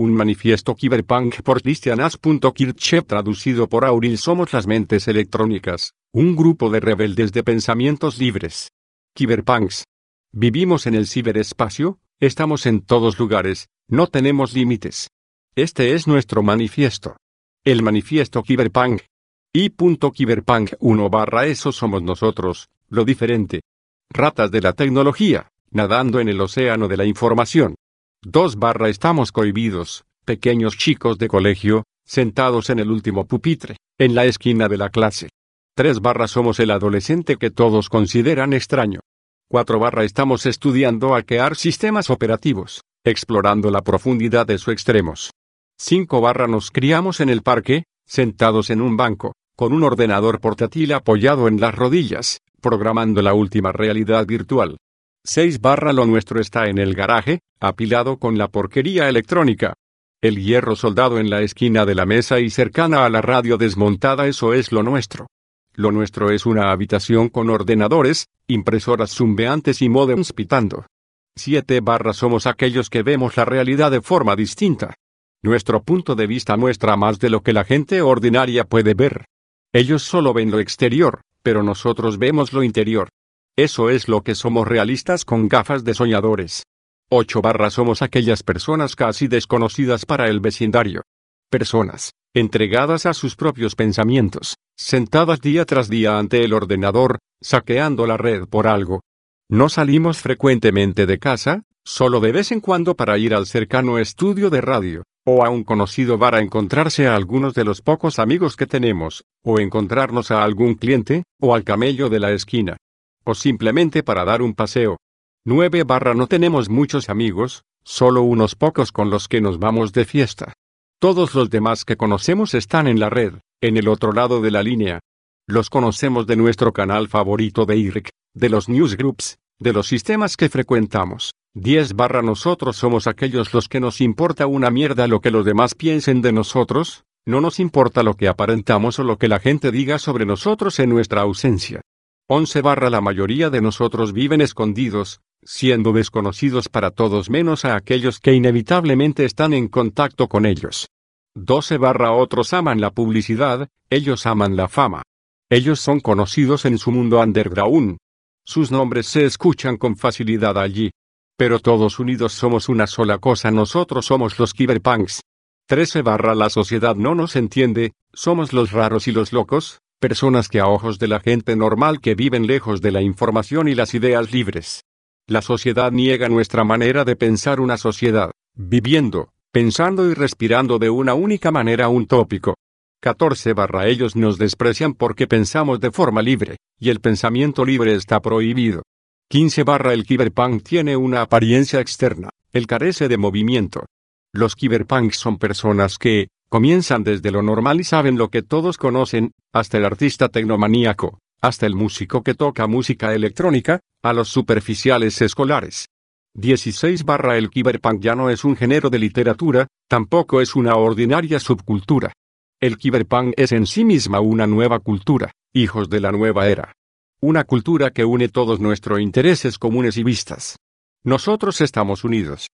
Un manifiesto Cyberpunk por Christian Kirchhoff traducido por Auril Somos las mentes electrónicas, un grupo de rebeldes de pensamientos libres. Cyberpunks. Vivimos en el ciberespacio, estamos en todos lugares, no tenemos límites. Este es nuestro manifiesto. El manifiesto Cyberpunk. Y. Cyberpunk 1 barra eso somos nosotros, lo diferente. Ratas de la tecnología, nadando en el océano de la información. 2 barra estamos cohibidos, pequeños chicos de colegio, sentados en el último pupitre, en la esquina de la clase. 3 barra somos el adolescente que todos consideran extraño. 4 barra estamos estudiando hackear sistemas operativos, explorando la profundidad de sus extremos. 5 barra nos criamos en el parque, sentados en un banco, con un ordenador portátil apoyado en las rodillas, programando la última realidad virtual. 6 barra lo nuestro está en el garaje, apilado con la porquería electrónica. El hierro soldado en la esquina de la mesa y cercana a la radio desmontada eso es lo nuestro. Lo nuestro es una habitación con ordenadores, impresoras zumbeantes y modems pitando. 7 barra somos aquellos que vemos la realidad de forma distinta. Nuestro punto de vista muestra más de lo que la gente ordinaria puede ver. Ellos solo ven lo exterior, pero nosotros vemos lo interior. Eso es lo que somos realistas con gafas de soñadores. 8 barra somos aquellas personas casi desconocidas para el vecindario. Personas, entregadas a sus propios pensamientos, sentadas día tras día ante el ordenador, saqueando la red por algo. No salimos frecuentemente de casa, solo de vez en cuando para ir al cercano estudio de radio, o a un conocido bar a encontrarse a algunos de los pocos amigos que tenemos, o encontrarnos a algún cliente, o al camello de la esquina o simplemente para dar un paseo. 9 barra no tenemos muchos amigos, solo unos pocos con los que nos vamos de fiesta. Todos los demás que conocemos están en la red, en el otro lado de la línea. Los conocemos de nuestro canal favorito de IRC, de los newsgroups, de los sistemas que frecuentamos. 10 barra nosotros somos aquellos los que nos importa una mierda lo que los demás piensen de nosotros, no nos importa lo que aparentamos o lo que la gente diga sobre nosotros en nuestra ausencia. 11 barra la mayoría de nosotros viven escondidos, siendo desconocidos para todos menos a aquellos que inevitablemente están en contacto con ellos. 12 barra otros aman la publicidad, ellos aman la fama. Ellos son conocidos en su mundo underground. Sus nombres se escuchan con facilidad allí. Pero todos unidos somos una sola cosa, nosotros somos los cyberpunks. 13 barra la sociedad no nos entiende, somos los raros y los locos, personas que a ojos de la gente normal que viven lejos de la información y las ideas libres. La sociedad niega nuestra manera de pensar una sociedad, viviendo, pensando y respirando de una única manera un tópico. 14 barra ellos nos desprecian porque pensamos de forma libre, y el pensamiento libre está prohibido. 15 barra el cyberpunk tiene una apariencia externa, él carece de movimiento. Los cyberpunks son personas que, Comienzan desde lo normal y saben lo que todos conocen, hasta el artista tecnomaníaco, hasta el músico que toca música electrónica, a los superficiales escolares. 16 barra el cyberpunk ya no es un género de literatura, tampoco es una ordinaria subcultura. El cyberpunk es en sí misma una nueva cultura, hijos de la nueva era. Una cultura que une todos nuestros intereses comunes y vistas. Nosotros estamos unidos.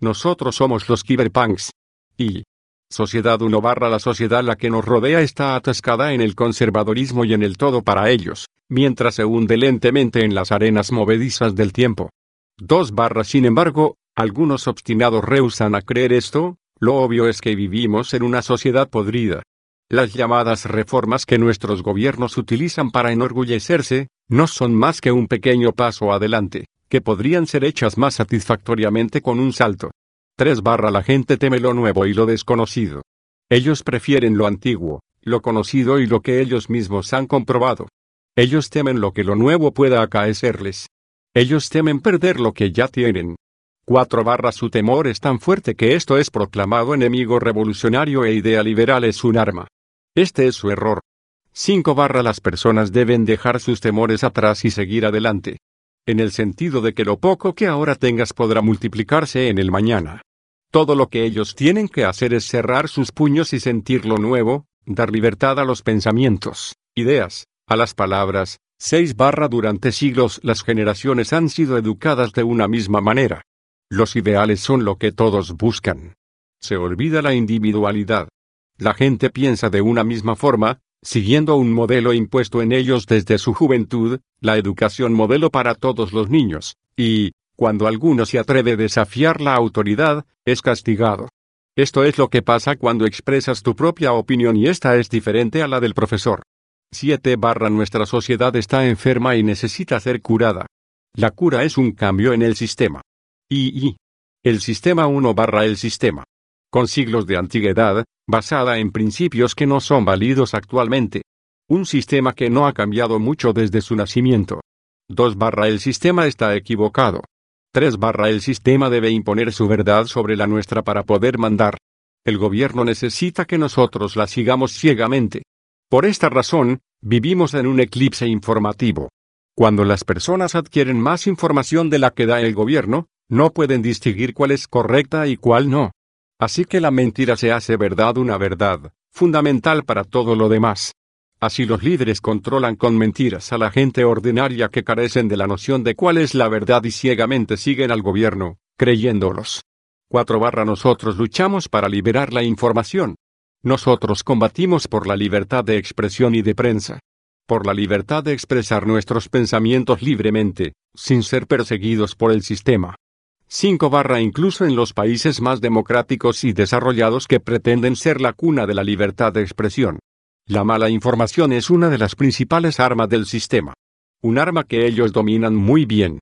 Nosotros somos los cyberpunks. Y, Sociedad 1 barra la sociedad la que nos rodea está atascada en el conservadorismo y en el todo para ellos, mientras se hunde lentamente en las arenas movedizas del tiempo. 2 barra sin embargo, algunos obstinados rehusan a creer esto, lo obvio es que vivimos en una sociedad podrida. Las llamadas reformas que nuestros gobiernos utilizan para enorgullecerse, no son más que un pequeño paso adelante, que podrían ser hechas más satisfactoriamente con un salto. 3 barra la gente teme lo nuevo y lo desconocido. Ellos prefieren lo antiguo, lo conocido y lo que ellos mismos han comprobado. Ellos temen lo que lo nuevo pueda acaecerles. Ellos temen perder lo que ya tienen. 4 barra su temor es tan fuerte que esto es proclamado enemigo revolucionario e idea liberal es un arma. Este es su error. 5 barra las personas deben dejar sus temores atrás y seguir adelante en el sentido de que lo poco que ahora tengas podrá multiplicarse en el mañana. Todo lo que ellos tienen que hacer es cerrar sus puños y sentir lo nuevo, dar libertad a los pensamientos, ideas, a las palabras. 6 barra durante siglos las generaciones han sido educadas de una misma manera. Los ideales son lo que todos buscan. Se olvida la individualidad. La gente piensa de una misma forma, siguiendo un modelo impuesto en ellos desde su juventud, la educación modelo para todos los niños, y, cuando alguno se atreve a desafiar la autoridad, es castigado. Esto es lo que pasa cuando expresas tu propia opinión y esta es diferente a la del profesor. 7 barra nuestra sociedad está enferma y necesita ser curada. La cura es un cambio en el sistema. Y, y. El sistema 1 barra el sistema. Con siglos de antigüedad, basada en principios que no son válidos actualmente. Un sistema que no ha cambiado mucho desde su nacimiento. 2 barra el sistema está equivocado. 3 barra el sistema debe imponer su verdad sobre la nuestra para poder mandar. El gobierno necesita que nosotros la sigamos ciegamente. Por esta razón, vivimos en un eclipse informativo. Cuando las personas adquieren más información de la que da el gobierno, no pueden distinguir cuál es correcta y cuál no. Así que la mentira se hace verdad una verdad, fundamental para todo lo demás. Así los líderes controlan con mentiras a la gente ordinaria que carecen de la noción de cuál es la verdad y ciegamente siguen al gobierno, creyéndolos. 4 barra nosotros luchamos para liberar la información. Nosotros combatimos por la libertad de expresión y de prensa. Por la libertad de expresar nuestros pensamientos libremente, sin ser perseguidos por el sistema. 5 barra incluso en los países más democráticos y desarrollados que pretenden ser la cuna de la libertad de expresión. La mala información es una de las principales armas del sistema. Un arma que ellos dominan muy bien.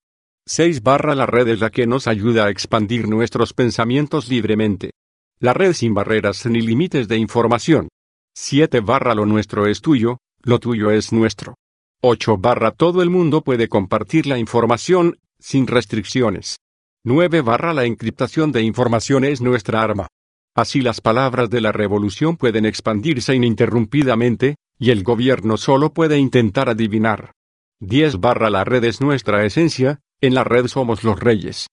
6 barra la red es la que nos ayuda a expandir nuestros pensamientos libremente. La red sin barreras ni límites de información. 7 barra lo nuestro es tuyo, lo tuyo es nuestro. 8 barra todo el mundo puede compartir la información, sin restricciones. 9 barra la encriptación de información es nuestra arma. Así las palabras de la revolución pueden expandirse ininterrumpidamente, y el gobierno solo puede intentar adivinar. 10 barra la red es nuestra esencia, en la red somos los reyes.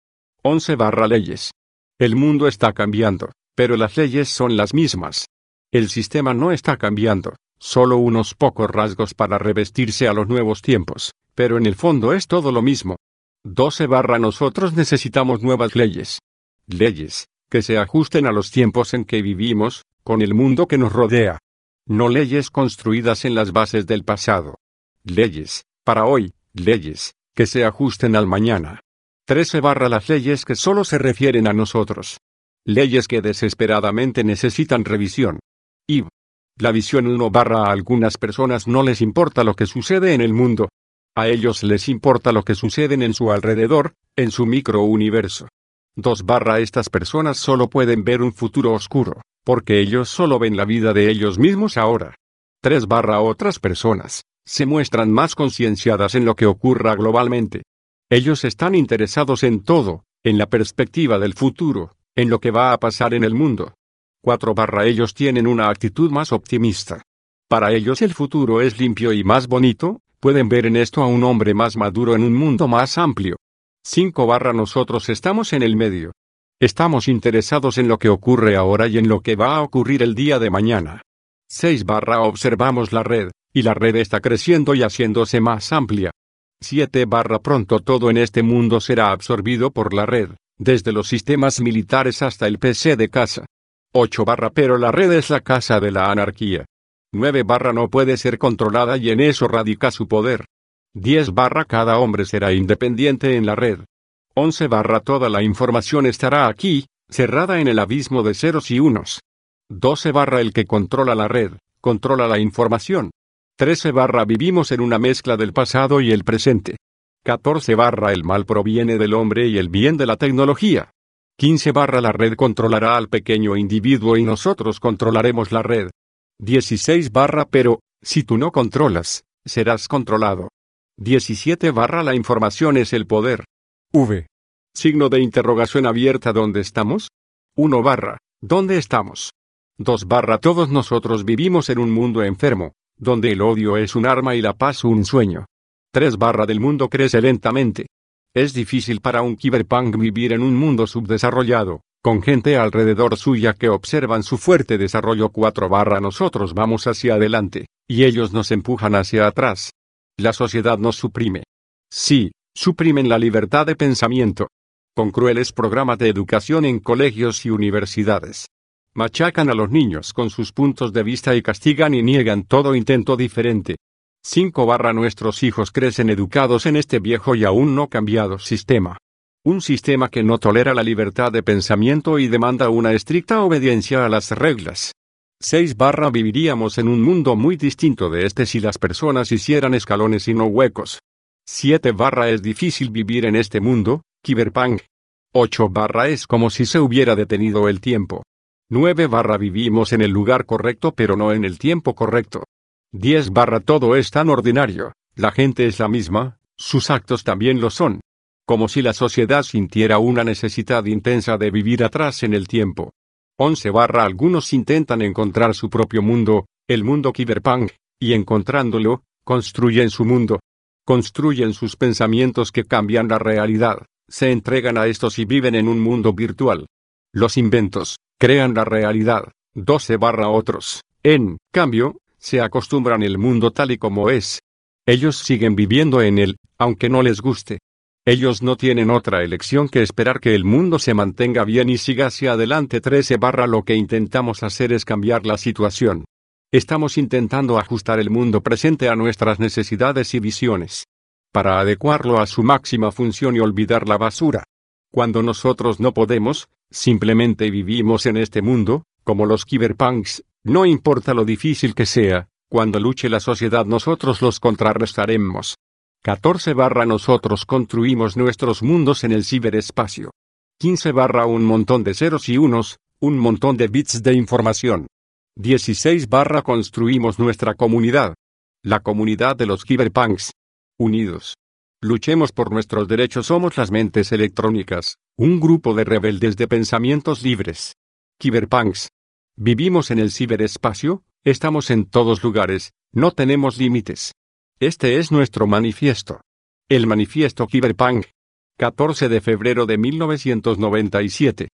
11 barra leyes. El mundo está cambiando, pero las leyes son las mismas. El sistema no está cambiando, solo unos pocos rasgos para revestirse a los nuevos tiempos, pero en el fondo es todo lo mismo. 12 barra nosotros necesitamos nuevas leyes. Leyes, que se ajusten a los tiempos en que vivimos, con el mundo que nos rodea. No leyes construidas en las bases del pasado. Leyes, para hoy, leyes, que se ajusten al mañana. 13 barra las leyes que solo se refieren a nosotros. Leyes que desesperadamente necesitan revisión. Y la visión 1 barra a algunas personas no les importa lo que sucede en el mundo. A ellos les importa lo que sucede en su alrededor, en su microuniverso. 2 barra estas personas solo pueden ver un futuro oscuro, porque ellos solo ven la vida de ellos mismos ahora. 3 barra otras personas, se muestran más concienciadas en lo que ocurra globalmente. Ellos están interesados en todo, en la perspectiva del futuro, en lo que va a pasar en el mundo. 4 barra ellos tienen una actitud más optimista. Para ellos el futuro es limpio y más bonito, pueden ver en esto a un hombre más maduro en un mundo más amplio. 5 barra nosotros estamos en el medio. Estamos interesados en lo que ocurre ahora y en lo que va a ocurrir el día de mañana. 6 barra observamos la red, y la red está creciendo y haciéndose más amplia. 7 barra pronto todo en este mundo será absorbido por la red, desde los sistemas militares hasta el PC de casa. 8 barra pero la red es la casa de la anarquía. 9 barra no puede ser controlada y en eso radica su poder. 10 barra cada hombre será independiente en la red. 11 barra toda la información estará aquí, cerrada en el abismo de ceros y unos. 12 barra el que controla la red, controla la información. 13 barra vivimos en una mezcla del pasado y el presente. 14 barra el mal proviene del hombre y el bien de la tecnología. 15 barra la red controlará al pequeño individuo y nosotros controlaremos la red. 16 barra pero, si tú no controlas, serás controlado. 17 barra la información es el poder. V. Signo de interrogación abierta ¿Dónde estamos? 1 barra, ¿dónde estamos? 2 barra todos nosotros vivimos en un mundo enfermo, donde el odio es un arma y la paz un sueño. 3 barra del mundo crece lentamente. Es difícil para un cyberpunk vivir en un mundo subdesarrollado, con gente alrededor suya que observan su fuerte desarrollo 4 barra nosotros vamos hacia adelante, y ellos nos empujan hacia atrás. La sociedad nos suprime. Sí, suprimen la libertad de pensamiento. Con crueles programas de educación en colegios y universidades. Machacan a los niños con sus puntos de vista y castigan y niegan todo intento diferente. 5 barra nuestros hijos crecen educados en este viejo y aún no cambiado sistema. Un sistema que no tolera la libertad de pensamiento y demanda una estricta obediencia a las reglas. 6 barra viviríamos en un mundo muy distinto de este si las personas hicieran escalones y no huecos. 7 barra es difícil vivir en este mundo, Cyberpunk. 8 barra es como si se hubiera detenido el tiempo. 9 barra vivimos en el lugar correcto pero no en el tiempo correcto. 10 barra todo es tan ordinario, la gente es la misma, sus actos también lo son. Como si la sociedad sintiera una necesidad intensa de vivir atrás en el tiempo. 11 barra algunos intentan encontrar su propio mundo, el mundo cyberpunk, y encontrándolo, construyen su mundo. Construyen sus pensamientos que cambian la realidad, se entregan a estos y viven en un mundo virtual. Los inventos, crean la realidad, 12 barra otros, en cambio, se acostumbran el mundo tal y como es. Ellos siguen viviendo en él, aunque no les guste. Ellos no tienen otra elección que esperar que el mundo se mantenga bien y siga hacia adelante 13 barra lo que intentamos hacer es cambiar la situación. Estamos intentando ajustar el mundo presente a nuestras necesidades y visiones. Para adecuarlo a su máxima función y olvidar la basura. Cuando nosotros no podemos, simplemente vivimos en este mundo, como los cyberpunks, no importa lo difícil que sea, cuando luche la sociedad nosotros los contrarrestaremos. 14 barra nosotros construimos nuestros mundos en el ciberespacio. 15 barra un montón de ceros y unos, un montón de bits de información. 16 barra construimos nuestra comunidad. La comunidad de los cyberpunks. Unidos. Luchemos por nuestros derechos somos las mentes electrónicas, un grupo de rebeldes de pensamientos libres. Cyberpunks. Vivimos en el ciberespacio, estamos en todos lugares, no tenemos límites. Este es nuestro manifiesto. El manifiesto Cyberpunk. 14 de febrero de 1997.